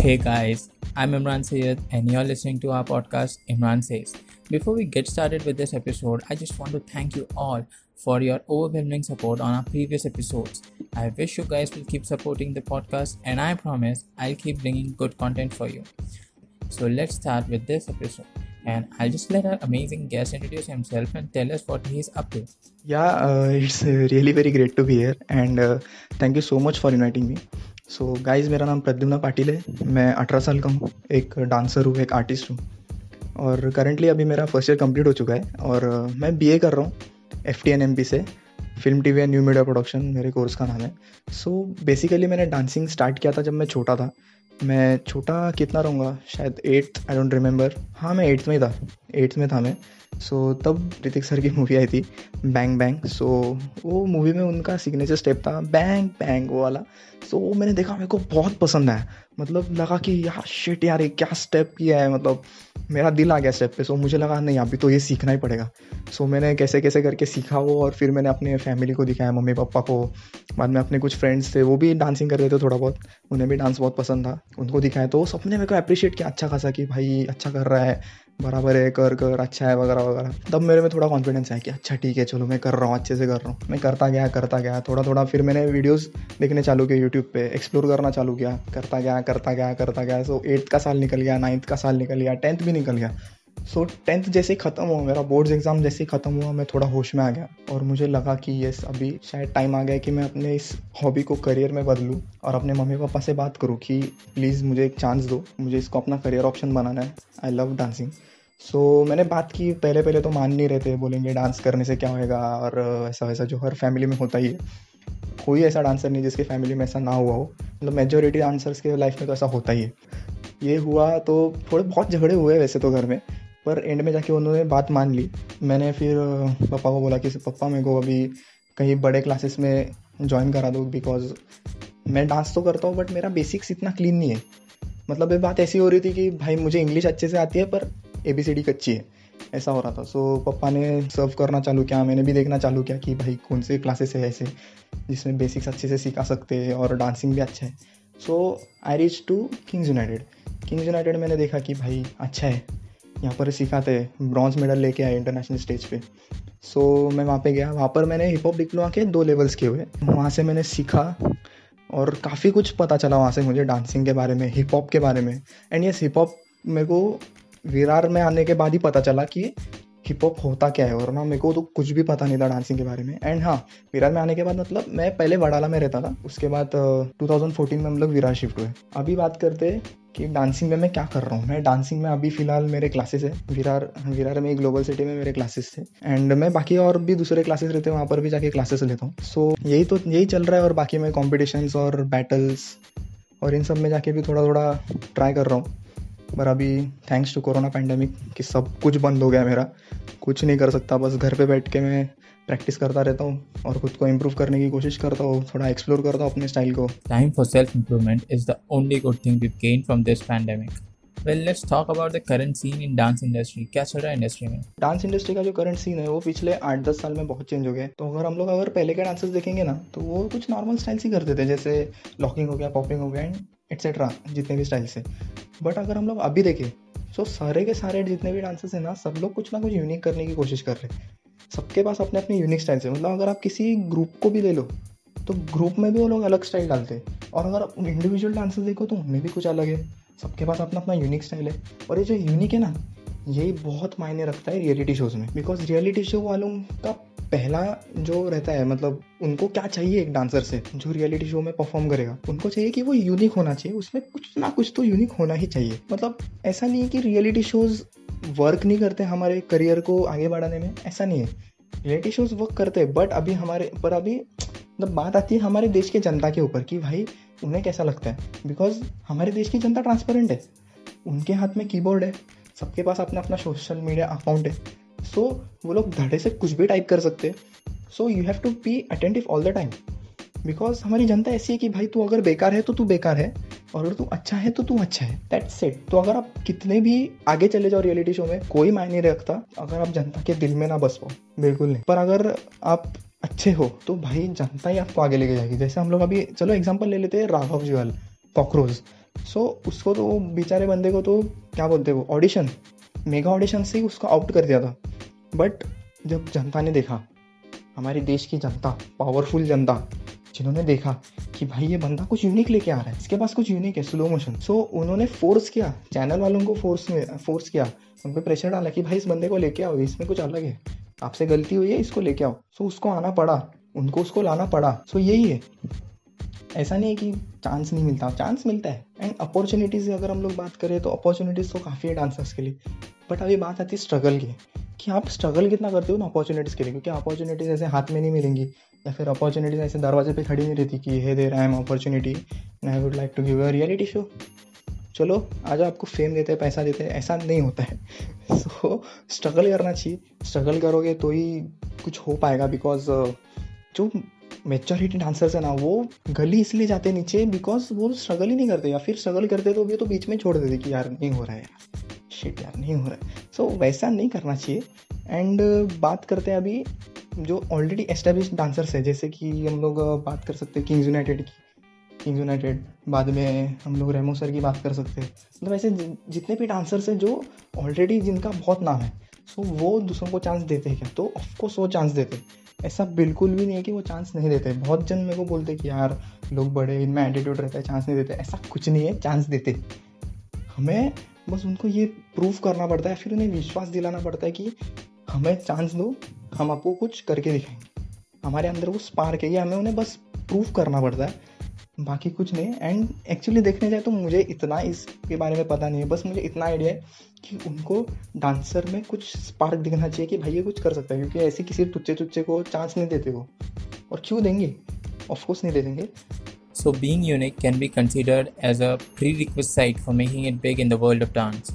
Hey guys, I'm Imran Sayed and you're listening to our podcast Imran Says. Before we get started with this episode, I just want to thank you all for your overwhelming support on our previous episodes. I wish you guys will keep supporting the podcast and I promise I'll keep bringing good content for you. So let's start with this episode and I'll just let our amazing guest introduce himself and tell us what he's up to. Yeah, uh, it's uh, really very great to be here and uh, thank you so much for inviting me. So so, guys मेरा नाम प्रद्युम्ना पाटिल है। मैं अठारह साल का हूँ। एक dancer हूँ एक आर्टिस्ट हूँ। और करंटली अभी मेरा फ़र्स्ट ईयर कंप्लीट हो चुका है। और मैं बीए कर रहा हूँ F T N M P से। Film T V and new media production मेरे कोर्स का नाम है। सो so, बेसिकली मैंने डांसिंग स्टार्ट किया था जब मैं छोटा था। मैं छोटा कितना रहूँगा? शायद एट्थ आई डोंट रिमेंबर हाँ मैं एट्थ में ही था। एट्थ में था मैं। सो so, तब ऋतिक सर की मूवी आई थी बैंग बैंग सो so, वो मूवी में उनका सिग्नेचर स्टेप था। बैंग बैंग वो वाला। सो so, मैंने देखा मेरे को बहुत पसंद आया मतलब लगा कि यार शिट यार ये क्या स्टेप किया है? मतलब मेरा दिल आ गया स्टेप पे सो so, मुझे लगा नहीं अभी तो ये सीखना ही पड़ेगा। सो so, मैंने कैसे कैसे करके सीखा वो और फिर मैंने अपने फैमिली को दिखाया मम्मी पापा को। बाद में अपने कुछ फ्रेंड्स थे वो भी डांसिंग कर रहे थे थोड़ा बहुत उन्हें भी डांस बहुत पसंद था उनको दिखाया। तो सबने मेरे को अप्रिशिएट किया अच्छा खासा कि भाई अच्छा कर रहा है। बराबर है, कर कर अच्छा है, वगैरह वगैरह। तब मेरे में थोड़ा कॉन्फिडेंस है कि अच्छा ठीक है, चलो, मैं कर रहा हूँ, अच्छे से कर रहा हूँ। मैं करता गया करता गया थोड़ा थोड़ा फिर मैंने वीडियोस देखने चालू किया यूट्यूब पे एक्सप्लोर करना चालू किया। करता गया करता गया करता गया। सो एट्थ का साल निकल गया नाइन्थ का साल निकल गया टेंथ भी निकल गया। सो टेंथ जैसे ही ख़त्म हुआ मेरा बोर्ड्स एग्ज़ाम जैसे ही ख़त्म हुआ मैं थोड़ा होश में आ गया और मुझे लगा कि यस अभी शायद टाइम आ गया कि मैं अपने इस हॉबी को करियर में बदलूँ और अपने मम्मी पापा से बात करूँ कि प्लीज़ मुझे एक चांस दो मुझे इसको अपना करियर ऑप्शन बनाना है। I love dancing so so, मैंने बात की पहले पहले तो मान नहीं रहे थे बोलेंगे डांस करने से क्या होएगा और ऐसा वैसा जो हर फैमिली में होता ही है। कोई ऐसा डांसर नहीं जिसके फैमिली में ऐसा ना हुआ हो। मतलब मेजोरिटी डांसर्स के लाइफ में तो ऐसा होता ही है। ये हुआ तो थोड़े बहुत झगड़े हुए वैसे तो घर में। पर एंड में जाके उन्होंने बात मान ली। मैंने फिर पापा को बोला कि पापा मेरे को अभी कहीं बड़े क्लासेस में ज्वाइन करा दो बिकॉज़ मैं डांस तो करता हूँ बट मेरा बेसिक्स इतना क्लीन नहीं है। मतलब ये बात ऐसी हो रही थी कि भाई मुझे इंग्लिश अच्छे से आती है पर ए बी सी डी कच्ची है। ऐसा हो रहा था। सो so, पापा ने सर्व करना चालू किया मैंने भी देखना चालू किया कि भाई कौन से क्लासेस है ऐसे जिसमें बेसिक्स अच्छे से सिखा सकते हैं और डांसिंग भी अच्छा है। So I reach to Kings United Kings United मैंने देखा कि भाई अच्छा है। यहाँ पर सिखाते ब्रॉन्ज मेडल लेके आए इंटरनेशनल स्टेज पे। सो so, मैं वहाँ पे गया। वहाँ पर मैंने हिप हॉप डिप्लोमा के दो लेवल्स किए हुए। वहाँ से मैंने सीखा और काफ़ी कुछ पता चला वहाँ से मुझे डांसिंग के बारे में हिप हॉप के बारे में। एंड यस हिप हॉप मेरे को विरार में आने के बाद ही पता चला कि हिप हॉप होता क्या है? और ना मेरे को तो कुछ भी पता नहीं था डांसिंग के बारे में। एंड हाँ विरार में आने के बाद मतलब मैं पहले वडाला में रहता था। उसके बाद 2014 में हम लोग विरार शिफ्ट हुए। अभी बात करते कि डांसिंग में मैं क्या कर रहा हूँ? मैं डांसिंग में अभी फ़िलहाल मेरे क्लासेस है। विरार विरार में एक ग्लोबल सिटी में मेरे क्लासेस थे। एंड मैं बाकी और भी दूसरे क्लासेस रहते हैं वहाँ पर भी जाके क्लासेस लेता हूँ। सो so, यही तो यही चल रहा है और बाकी मैं कॉम्पिटिशन्स और बैटल्स और इन सब में जाके भी थोड़ा थोड़ा ट्राई कर रहा हूँ। पर अभी थैंक्स टू कोरोना पैंडमिक कि सब कुछ बंद हो गया मेरा। कुछ नहीं कर सकता बस घर पे बैठ के मैं प्रैक्टिस करता रहता हूँ और खुद को इम्प्रूव करने की कोशिश करता हूँ थोड़ा एक्सप्लोर करता हूँ अपने स्टाइल को। Time for self improvement is the only good thing we gain from this pandemic well let's talk about the current scene in dance industry क्या चल रहा है इंडस्ट्री में? डांस इंडस्ट्री का जो करंट सीन है वो पिछले आठ दस साल में बहुत चेंज हो गया तो अगर हम लोग अगर पहले के डांसर्स देखेंगे ना तो वो कुछ नॉर्मल स्टाइल्स ही करते थे जैसे लॉकिंग हो गया पॉपिंग हो गया एंड एट्सेट्रा जितने भी स्टाइल्स है। बट अगर हम लोग अभी देखें सो तो सारे के सारे जितने भी डांसर्स हैं ना, सब लोग कुछ ना कुछ यूनिक करने की कोशिश कर रहे हैं। सबके पास अपने अपने यूनिक स्टाइल्स है। मतलब अगर आप किसी ग्रुप को भी ले लो तो ग्रुप में भी वो लोग अलग स्टाइल डालते हैं। और अगर आप इंडिविजुअल डांसर्स देखो तो उनमें भी कुछ अलग है। सबके पास अपना अपना यूनिक स्टाइल है। और ये जो यूनिक है ना, यही बहुत मायने रखता है रियलिटी शोज़ में। बिकॉज़ रियलिटी शो वालों का पहला जो रहता है मतलब उनको क्या चाहिए एक डांसर से, जो रियलिटी शो में परफॉर्म करेगा? उनको चाहिए कि वो यूनिक होना चाहिए, उसमें कुछ ना कुछ तो यूनिक होना ही चाहिए। मतलब ऐसा नहीं है कि रियलिटी शोज़ वर्क नहीं करते हमारे करियर को आगे बढ़ाने में, ऐसा नहीं है। रियलिटी शोज़ वर्क करते हैं बट अभी हमारे, पर अभी मतलब बात आती है हमारे देश के जनता के ऊपर कि भाई, उन्हें कैसा लगता है? बिकॉज़ हमारे देश की जनता ट्रांसपेरेंट है। उनके हाथ में कीबोर्ड है, सबके पास अपना अपना सोशल मीडिया अकाउंट है। सो so, वो लोग धड़े से कुछ भी टाइप कर सकते हैं। So you have to be attentive all the time because हमारी जनता ऐसी है कि भाई तू अगर बेकार है तो तू बेकार है और अगर तू अच्छा है तो तू अच्छा है। दैट सेट तो अगर आप कितने भी आगे चले जाओ रियलिटी शो में कोई मायने रखता अगर आप जनता के दिल में ना बस पाओ। बिल्कुल नहीं। पर अगर आप अच्छे हो तो भाई जनता ही आपको आगे लेके जाएगी। जैसे हम लोग अभी चलो एग्ज़ाम्पल ले लेते हैं राघव जुअल कॉकरोच सो उसको तो बेचारे बंदे को तो क्या बोलते हैं वो ऑडिशन मेगा ऑडिशन से ही उसको आउट कर दिया था। बट जब जनता ने देखा, हमारे देश की जनता पावरफुल जनता, जिन्होंने देखा कि भाई ये बंदा कुछ यूनिक लेके आ रहा है, इसके पास कुछ यूनिक है स्लो मोशन सो उन्होंने फोर्स किया चैनल वालों को फोर्स में फोर्स किया उन पर प्रेशर डाला कि भाई इस बंदे को लेके आओ, इसमें कुछ अलग है। आपसे गलती हुई है, इसको लेके आओ। सो उसको आना पड़ा, उनको उसको लाना पड़ा। सो यही है। ऐसा नहीं है कि चांस नहीं मिलता। चांस मिलता है। एंड अपॉर्चुनिटीज़ अगर हम लोग बात करें तो अपॉर्चुनिटीज़ तो काफ़ी है डांसर्स के लिए। बट अभी बात आती है स्ट्रगल की। कि आप स्ट्रगल कितना करते हो ना अपॉर्चुनिटीज़ के लिए? क्योंकि अपॉर्चुनिटीज़ ऐसे हाथ में नहीं मिलेंगी। या फिर अपॉर्चुनिटीज़ ऐसे दरवाजे पे खड़ी नहीं रहती कि hey there I am opportunity I would like to give a reality show चलो आज आपको फेम देते हैं पैसा देते हैं ऐसा नहीं होता है। सो so, स्ट्रगल करना चाहिए। स्ट्रगल करोगे तो ही कुछ हो पाएगा बिकॉज़ जो मेचोरिटी डांसर्स है ना वो गली इसलिए जाते नीचे बिकॉज़ वो स्ट्रगल ही नहीं करते या फिर स्ट्रगल करते तो भी तो बीच में छोड़ देते कि यार नहीं हो रहा है शिट यार नहीं हो रहा है। सो so, वैसा नहीं करना चाहिए। एंड बात करते हैं अभी जो ऑलरेडी एस्टेब्लिश डांसर्स है जैसे कि हम लोग बात कर सकते हैं किंग्स यूनाइटेड की। किंग्स यूनाइटेड बाद में हम लोग रेमो सर की बात कर सकते हैं। मतलब ऐसे जितने भी डांसर्स हैं जो ऑलरेडी जिनका बहुत नाम है सो so, वो दूसरों को चांस देते हैं क्या? तो ऑफकोर्स वो चांस देते ऐसा बिल्कुल भी नहीं है कि वो चांस नहीं देते। बहुत जन मेरे को बोलते कि यार, लोग बड़े, इनमें एटीट्यूड रहता है चांस नहीं देते। ऐसा कुछ नहीं है चांस देते। हमें बस उनको ये प्रूफ करना पड़ता है, फिर उन्हें विश्वास दिलाना पड़ता है कि हमें चांस दो, हम आपको कुछ करके दिखाएँगे। हमारे अंदर वो स्पार्क है ये हमें उन्हें बस प्रूफ करना पड़ता है। बाकी कुछ नहीं एंड एक्चुअली देखने जाए तो मुझे इतना इसके बारे में पता नहीं है। बस मुझे इतना आइडिया है कि उनको डांसर में कुछ स्पार्क दिखना चाहिए कि भाई ये कुछ कर सकता है, क्योंकि ऐसे किसी टुच्चे टुच्चे को चांस नहीं देते हो और क्यों देंगे? ऑफकोर्स नहीं दे देंगे। So being unique can be considered as a prerequisite for making it big in the world of dance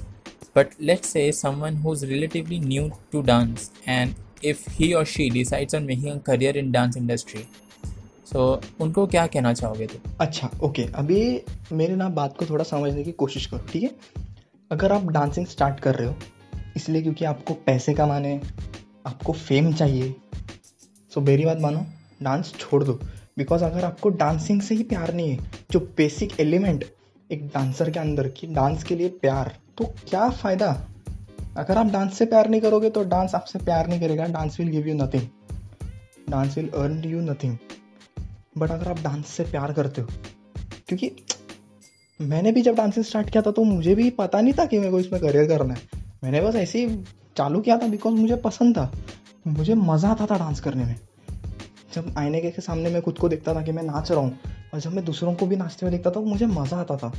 but let's say someone who is relatively new to dance and if he और she decides on making a career in dance industry so उनको क्या कहना चाहोगे तुम? अच्छा okay अभी मेरे ना बात को थोड़ा समझने की कोशिश करो ठीक है? अगर आप डांसिंग स्टार्ट कर रहे हो इसलिए क्योंकि आपको पैसे कमाने आपको फेम चाहिए सो so, मेरी बात मानो डांस छोड़ दो। बिकॉज़ अगर आपको डांसिंग से ही प्यार नहीं है जो बेसिक एलिमेंट एक डांसर के अंदर की डांस के लिए प्यार तो क्या फ़ायदा? अगर आप डांस से प्यार नहीं करोगे तो डांस आपसे प्यार नहीं करेगा। Dance will give you nothing dance will earn you nothing but अगर आप डांस से प्यार करते हो, क्योंकि मैंने भी जब डांसिंग स्टार्ट किया था तो मुझे भी पता नहीं था कि मेरे को इसमें करियर करना है। मैंने बस ऐसे ही चालू किया था बिकॉज़ मुझे पसंद था। मुझे मज़ा आता था डांस करने में। जब आईने के सामने मैं खुद को देखता था कि मैं नाच रहा हूँ, और जब मैं दूसरों को भी नाचते हुए देखता था तो मुझे मज़ा आता था।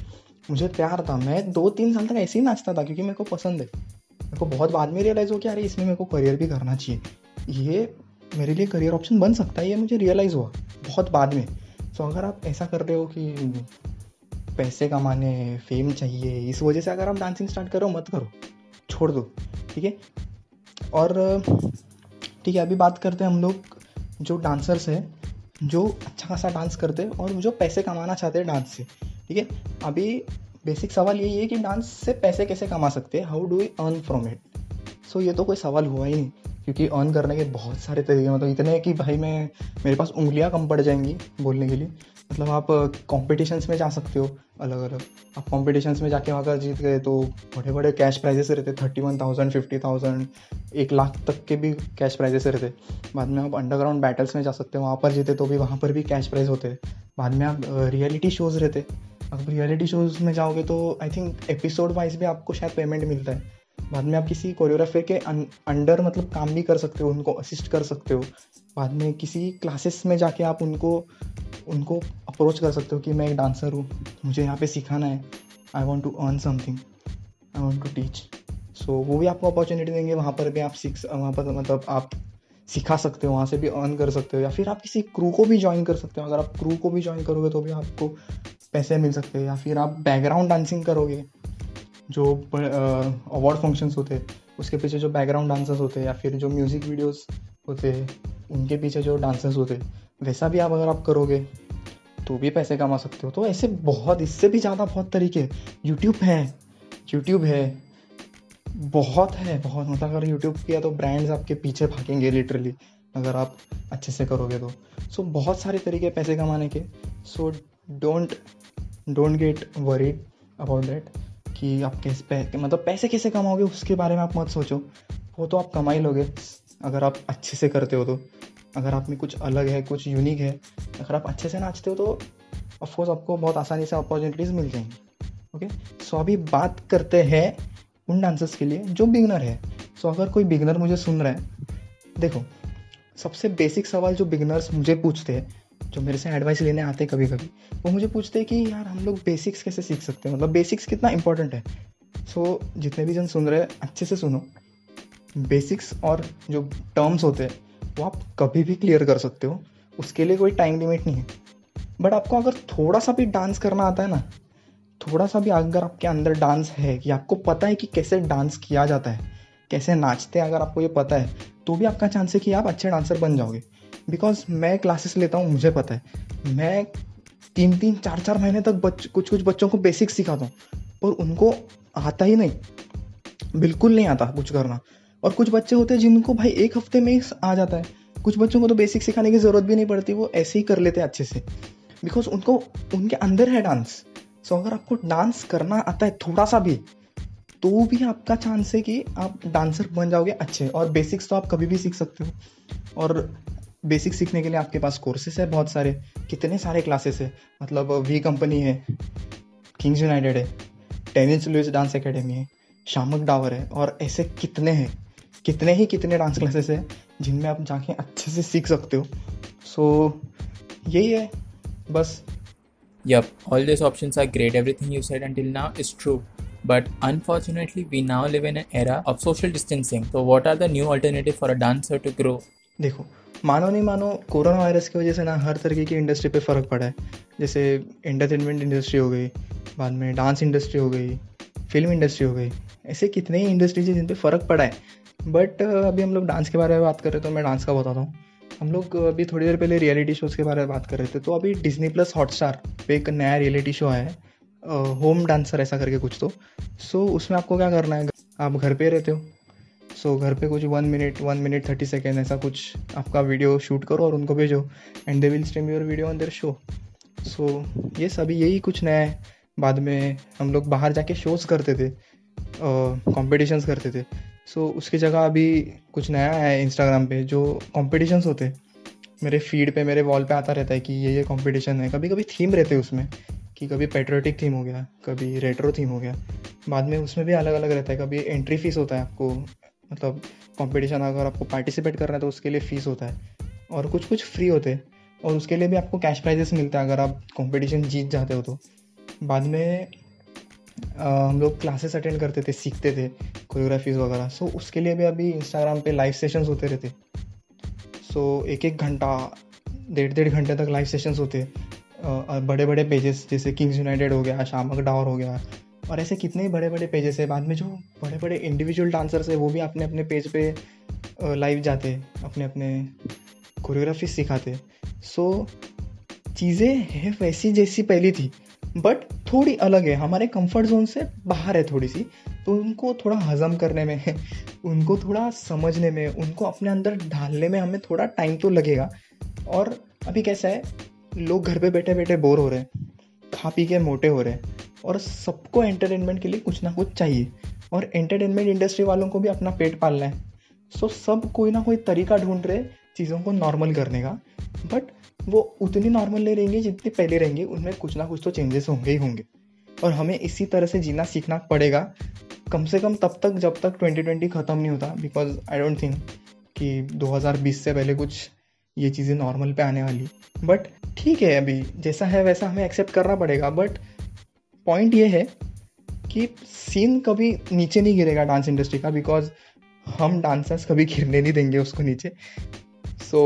मुझे प्यार था। मैं दो तीन साल तक ऐसे ही नाचता था क्योंकि मेरे को पसंद है। मेरे को बहुत बाद में रियलाइज़ हो कि अरे, इसमें मेरे को करियर भी करना चाहिए। ये मेरे लिए करियर ऑप्शन बन सकता है, ये मुझे रियलाइज़ हुआ, बहुत बाद में। तो अगर आप ऐसा कर रहे हो कि पैसे कमाने फेम चाहिए, इस वजह से अगर आप डांसिंग स्टार्ट करो मत करो, छोड़ दो, ठीक है? और, ठीक है, अभी बात करते हैं हम लोग जो डांसर्स हैं, जो अच्छा खासा डांस करते हैं और जो पैसे कमाना चाहते हैं डांस से, ठीक है? अभी बेसिक सवाल यही है कि डांस से पैसे कैसे कमा सकते हैं? How do we earn from it so ये तो कोई सवाल हुआ ही नहीं। क्योंकि अर्न करने के बहुत सारे तरीके मतलब इतने कि भाई मैं, मेरे पास उंगलियाँ कम पड़ जाएँगी बोलने के लिए। मतलब आप कॉम्पिटिशन्स में जा सकते हो अलग अलग आप कॉम्पिटिशन्स में जाके अगर जीत गए तो बड़े बड़े कैश प्राइजेस रहते thirty one thousand fifty thousand एक लाख तक के भी कैश प्राइजेस रहते। बाद में आप अंडरग्राउंड बैटल्स में जा सकते हो, वहाँ पर जीते तो भी वहाँ पर भी कैश प्राइज होते। बाद में आप रियलिटी शोज़ रहते। अगर रियलिटी शोज़ में जाओगे तो आई थिंक एपिसोड वाइज भी आपको शायद पेमेंट मिलता है। बाद में आप किसी कोरियोग्राफर के अंडर मतलब काम भी कर सकते हो, उनको असिस्ट कर सकते हो। बाद में किसी क्लासेस में जाके आप उनको उनको अप्रोच कर सकते हो कि मैं एक डांसर हूँ, मुझे यहाँ पे सिखाना है। I want to earn something I want to teach so वो भी आपको अपॉर्चुनिटी देंगे, वहाँ पर भी आप सीख, वहाँ पर मतलब आप सिखा सकते हो, वहाँ से भी अर्न कर सकते हो, या फिर आप किसी क्रू को भी ज्वाइन कर सकते हो। अगर आप क्रू को भी ज्वाइन करोगे तो भी आपको पैसे मिल सकते हैं, या फिर आप बैकग्राउंड डांसिंग करोगे। जो अवार्ड फ़ंक्शंस होते हैं उसके पीछे जो बैकग्राउंड डांसर्स होते हैं या फिर जो म्यूज़िक वीडियोस होते हैं उनके पीछे जो डांसर्स होते हैं वैसा भी आप अगर आप करोगे तो भी पैसे कमा सकते हो। तो ऐसे बहुत इससे भी ज़्यादा बहुत तरीके यूट्यूब है यूट्यूब है बहुत है बहुत। मतलब अगर यूट्यूब किया तो ब्रांड्स आपके पीछे भागेंगे लिटरली अगर आप अच्छे से करोगे तो। सो so, बहुत सारे तरीके पैसे कमाने के। So don't don't get worried about that कि आप कैसे पै, मतलब पैसे कैसे कमाओगे उसके बारे में आप मत सोचो। वो तो आप कमा ही लोगे अगर आप अच्छे से करते हो तो। अगर आप में कुछ अलग है कुछ यूनिक है अगर आप अच्छे से नाचते हो तो ऑफकोर्स आपको बहुत आसानी से अपॉर्चुनिटीज़ मिल जाएँगी ओके सो अभी बात करते हैं उन डांसर्स के लिए जो बिगनर है। सो अगर कोई बिगनर मुझे सुन रहा है देखो सबसे बेसिक सवाल जो बिगनर्स मुझे पूछते हैं जो मेरे से एडवाइस लेने आते हैं कभी कभी वो मुझे पूछते हैं कि यार हम लोग बेसिक्स कैसे सीख सकते हैं? मतलब बेसिक्स कितना इंपॉर्टेंट है? सो so, जितने भी जन सुन रहे हैं अच्छे से सुनो। बेसिक्स और जो टर्म्स होते हैं वो आप कभी भी क्लियर कर सकते हो। उसके लिए कोई टाइम लिमिट नहीं है। बट आपको अगर थोड़ा सा भी डांस करना आता है ना थोड़ा सा भी अगर आपके अंदर डांस है कि आपको पता है कि कैसे डांस किया जाता है कैसे नाचते हैं अगर आपको ये पता है तो भी आपका चांस है कि आप अच्छे डांसर बन जाओगे। बिकॉज़ मैं क्लासेस लेता हूँ, मुझे पता है। मैं तीन तीन, चार चार महीने तक बच, कुछ कुछ बच्चों को बेसिक सिखाता हूँ। और उनको आता ही नहीं। बिल्कुल नहीं आता कुछ करना। और कुछ बच्चे होते हैं जिनको भाई एक हफ़्ते में आ जाता है। कुछ बच्चों को तो बेसिक सिखाने की ज़रूरत भी नहीं पड़ती, वो ऐसे ही कर लेते हैं अच्छे से। बिकॉज़ उनको, उनके अंदर है डांस सो अगर आपको डांस करना आता है थोड़ा सा भी तो भी आपका चांस है कि आप डांसर बन जाओगे अच्छे। और बेसिक्स तो आप कभी भी सीख सकते हो। और बेसिक सीखने के लिए आपके पास कोर्सेस है बहुत सारे। कितने सारे क्लासेस मतलब, है? मतलब वी कंपनी है किंग्स यूनाइटेड है टेनिस लुइस डांस अकेडमी है शामक डावर है और ऐसे कितने हैं? कितने ही कितने डांस क्लासेस है जिनमें आप जाके अच्छे से सीख सकते हो। सो so, यही है बस। Yup all this option are great everything you said and now is true but unfortunately we now live in era of social distancing so what are the new alternative for a dancer to grow देखो मानो नहीं मानो, corona virus की वजह से ना हर तरीके की इंडस्ट्री पे फ़र्क पड़ा है। जैसे एंटरटेनमेंट इंडस्ट्री हो गई, बाद में डांस इंडस्ट्री हो गई फ़िल्म इंडस्ट्री हो गई, ऐसे कितने ही इंडस्ट्रीज़ है जिन पर फ़र्क पड़ा है। बट अभी हम लोग डांस के बारे में बात कर रहे तो मैं डांस का बताता हूँ। हम लोग अभी थोड़ी देर पहले रियलिटी शोज़ के बारे में बात कर रहे थे तो अभी डिजनी प्लस हॉटस्टार पे एक नया रियलिटी शो आया है होम डांसर ऐसा करके कुछ तो। सो उसमें आपको क्या करना है? आप घर पे रहते हो सो घर पे कुछ one minute one minute thirty second ऐसा कुछ आपका वीडियो शूट करो और उनको भेजो। And they will stream your video on their show so ये सभी यही कुछ नया है। बाद में हम लोग बाहर जाके शोज़ करते थे। कॉम्पिटिशन्स करते थे। सो so, उसकी जगह अभी कुछ नया है इंस्टाग्राम पे जो कॉम्पिटिशन्स होते। मेरे फ़ीड पे मेरे वॉल पे आता रहता है कि ये ये कॉम्पिटिशन है। कभी कभी थीम रहते हैं उसमें कि कभी पेट्रोटिक थीम हो गया कभी रेट्रो थीम हो गया। बाद में उसमें भी अलग अलग रहता है। कभी एंट्री फ़ीस होता है आपको मतलब कंपटीशन अगर आपको पार्टिसिपेट करना है तो उसके लिए फ़ीस होता है। और कुछ कुछ फ्री होते हैं। और उसके लिए भी आपको कैश प्राइजेस मिलते हैं अगर आप कंपटीशन जीत जाते हो तो। बाद में आ, हम लोग क्लासेस अटेंड करते थे सीखते थे कोरियोग्राफीज वगैरह। सो उसके लिए भी अभी इंस्टाग्राम पे लाइव सेशंस होते रहते। सो एक एक घंटा डेढ़ डेढ़ घंटे तक लाइव सेशंस होते। बड़े बड़े पेजेस जैसे किंग्स यूनाइटेड हो गया शामक डावर हो गया। और ऐसे कितने ही बड़े बड़े पेजेस है, बाद में जो बड़े बड़े इंडिविजुअल डांसर्स है, वो भी अपने अपने पेज पे लाइव जाते अपने अपने कोरियोग्राफी सिखाते सो चीज़ें है वैसी जैसी पहली थी बट थोड़ी अलग है। हमारे कंफर्ट जोन से बाहर है थोड़ी सी तो उनको थोड़ा हजम करने में उनको थोड़ा समझने में, उनको अपने अंदर ढालने में हमें थोड़ा टाइम तो लगेगा। और अभी कैसा है, लोग घर पे बैठे बैठे बोर हो रहे हैं, खा पी के मोटे हो रहे हैं। और सबको एंटरटेनमेंट के लिए कुछ ना कुछ चाहिए। और एंटरटेनमेंट इंडस्ट्री वालों को भी अपना पेट पालना है। सो सब कोई ना कोई तरीका ढूंढ रहे चीज़ों को नॉर्मल करने का। बट वो उतनी नॉर्मल नहीं रहेंगे जितनी पहले रहेंगे। उनमें कुछ ना कुछ तो चेंजेस होंगे ही होंगे। और हमें इसी तरह से जीना सीखना पड़ेगा। कम से कम तब तक जब तक 2020 ख़त्म नहीं होता। बिकॉज़ आई डोंट थिंक कि 2020 से पहले कुछ ये चीज़ें नॉर्मल पे आने वाली। बट ठीक है अभी। जैसा है वैसा हमें एक्सेप्ट करना पड़ेगा। बट पॉइंट ये है कि सीन कभी नीचे नहीं गिरेगा डांस इंडस्ट्री का बिकॉज़ हम डांसर्स कभी गिरने नहीं देंगे उसको नीचे। सो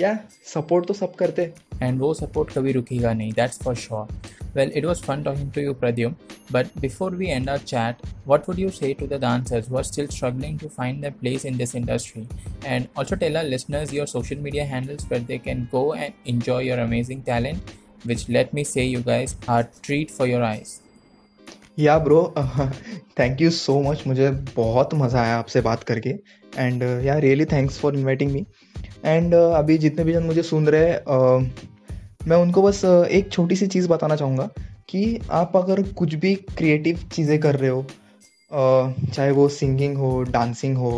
या सपोर्ट तो सब करते एंड वो सपोर्ट कभी रुकेगा नहीं that's for sure well it was fun talking to you Pradyum but before we end our chat what would you say to the dancers who are still struggling to find the place in this industry and also tell our listeners your social media handles पर they can go and enjoy your amazing talent which let me say you guys are treat for your eyes. Yeah bro thank you so much मुझे बहुत मज़ा आया आपसे बात करके. And yeah really thanks for inviting me and अभी जितने भी जन मुझे सुन रहे हैं uh, मैं उनको बस uh, एक छोटी सी चीज़ बताना चाहूँगा कि आप अगर कुछ भी क्रिएटिव चीज़ें कर रहे हो अ, चाहे वो सिंगिंग हो डांसिंग हो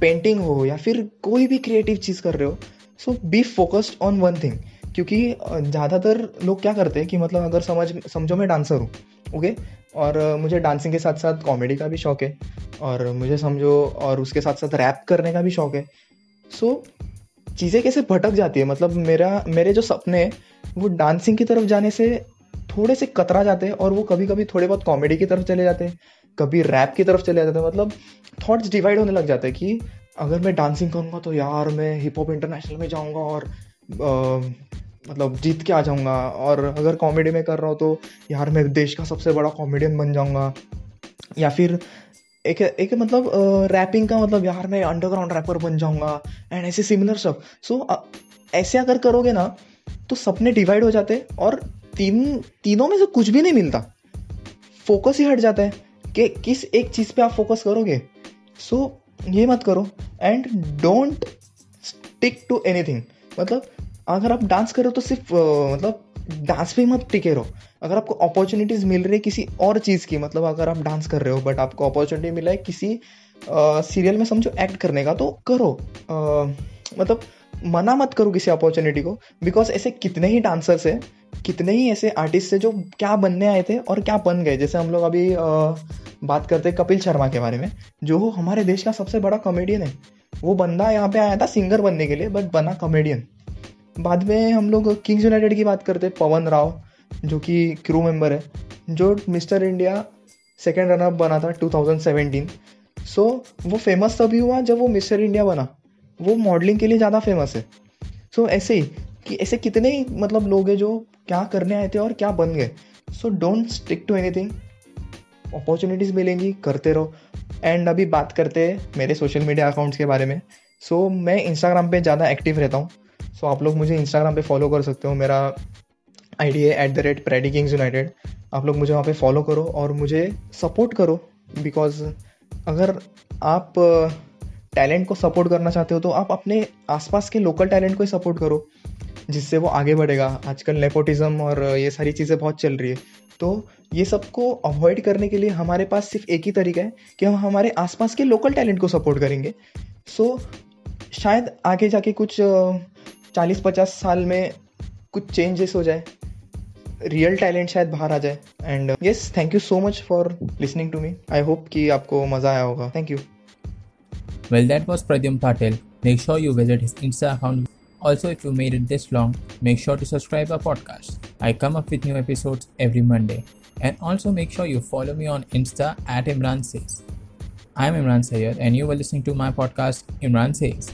पेंटिंग हो या फिर कोई भी क्रिएटिव चीज़ कर रहे हो so be focused on one thing क्योंकि ज़्यादातर लोग क्या करते हैं कि मतलब अगर समझ, समझो मैं डांसर हूँ, ओके? और मुझे डांसिंग के साथ साथ कॉमेडी का भी शौक है, और मुझे समझो, और उसके साथ साथ रैप करने का भी शौक है। सो, चीज़ें कैसे भटक जाती है? मतलब मेरा, मेरे जो सपने हैं, वो डांसिंग की तरफ़ जाने से थोड़े से कतरा जाते हैं, और वो कभी कभी थोड़े बहुत कॉमेडी की तरफ़ चले जाते हैं, कभी रैप की तरफ़ चले जाते हैं। मतलब थॉट्स डिवाइड होने लग जाते हैं कि अगर मैं डांसिंग करूँगा तो यार मैं हिप हॉप इंटरनेशनल में जाऊँगा, और मतलब जीत के आ जाऊँगा। और अगर कॉमेडी में कर रहा हूँ तो यार मैं देश का सबसे बड़ा कॉमेडियन बन जाऊँगा। या फिर एक एक मतलब रैपिंग का मतलब यार मैं अंडरग्राउंड रैपर बन जाऊँगा एंड ऐसे सिमिलर सब। सो ऐसे अगर करोगे ना तो सपने डिवाइड हो जाते और तीन तीनों में से कुछ भी नहीं मिलता। फोकस ही हट जाता है कि किस एक चीज़ पे आप फोकस करोगे। सो so, ये मत करो and don't stick to anything मतलब अगर आप डांस करो तो सिर्फ़ मतलब डांस पे मत टिके रहो। अगर आपको अपॉर्चुनिटीज़ मिल रही है किसी और चीज़ की मतलब अगर आप डांस कर रहे हो बट आपको अपॉर्चुनिटी मिला है किसी सीरियल में समझो एक्ट करने का तो करो। अ, मतलब मना मत करो किसी अपॉर्चुनिटी को बिकॉज़ ऐसे कितने ही डांसर्स हैं कितने ही ऐसे आर्टिस्ट हैं जो क्या बनने आए थे और क्या बन गए। जैसे हम लोग अभी अ, बात करते हैं कपिल शर्मा के बारे में जो हमारे देश का सबसे बड़ा कॉमेडियन है। वो बंदा यहाँ पे आया था सिंगर बनने के लिए बट बना कॉमेडियन बाद में हम लोग किंग्स यूनाइटेड की बात करते हैं पवन राव जो कि क्रू मेंबर है जो मिस्टर इंडिया सेकेंड रनअप बना था 2017 सो वो फ़ेमस तभी हुआ जब वो मिस्टर इंडिया बना। वो मॉडलिंग के लिए ज़्यादा फ़ेमस है। सो ऐसे ही कि ऐसे कितने ही मतलब लोग हैं जो क्या करने आए थे और क्या बन गए। So don't stick to anything opportunities मिलेंगी करते रहो। एंड अभी बात करते हैं मेरे सोशल मीडिया अकाउंट्स के बारे में। सो so, मैं इंस्टाग्राम पे ज़्यादा एक्टिव रहता हूँ। सो आप लोग मुझे इंस्टाग्राम पे फॉलो कर सकते हो मेरा आई डी है at the rate preddy Kings United आप लोग मुझे वहाँ पे फॉलो करो और मुझे सपोर्ट करो बिकॉज़ अगर आप टैलेंट को सपोर्ट करना चाहते हो तो आप अपने आसपास के लोकल टैलेंट को ही सपोर्ट करो जिससे वो आगे बढ़ेगा। आजकल नेपोटिज्म और ये सारी चीज़ें बहुत चल रही है। तो ये सबको अवॉइड करने के लिए हमारे पास सिर्फ़ एक ही तरीका है कि हम हमारे आसपास के लोकल टैलेंट को सपोर्ट करेंगे। सो so, शायद आगे जाके कुछ चालीस पचास साल में कुछ चेंजेस हो जाए। रियल टैलेंट शायद बाहर आ जाए। And yes thank you so much for listening to me I hope कि आपको मज़ा आया होगा। Thank you well that was Pradyum Patil make sure you visit his insta account also if you made it this long make sure to subscribe a podcast I come up with new episode every Monday and also make sure you follow me on insta at Imran says I am Imran Sayyed and you were listening to my podcast Imran says